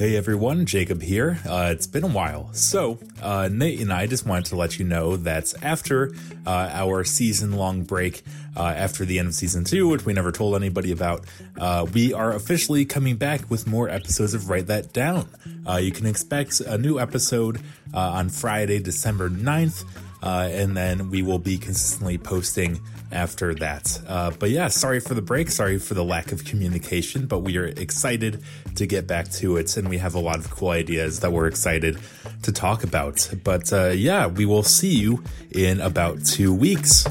Hey everyone, Jacob here. Uh, it's been a while. So, uh, Nate and I just wanted to let you know that after uh, our season long break, uh, after the end of season two, which we never told anybody about, uh, we are officially coming back with more episodes of Write That Down. Uh, you can expect a new episode on Friday, December 9th. Uh, and then we will be consistently posting after that. Uh, but yeah, sorry for the break. Sorry for the lack of communication, but we are excited to get back to it. And we have a lot of cool ideas that we're excited to talk about. But uh, yeah, we will see you in about two weeks.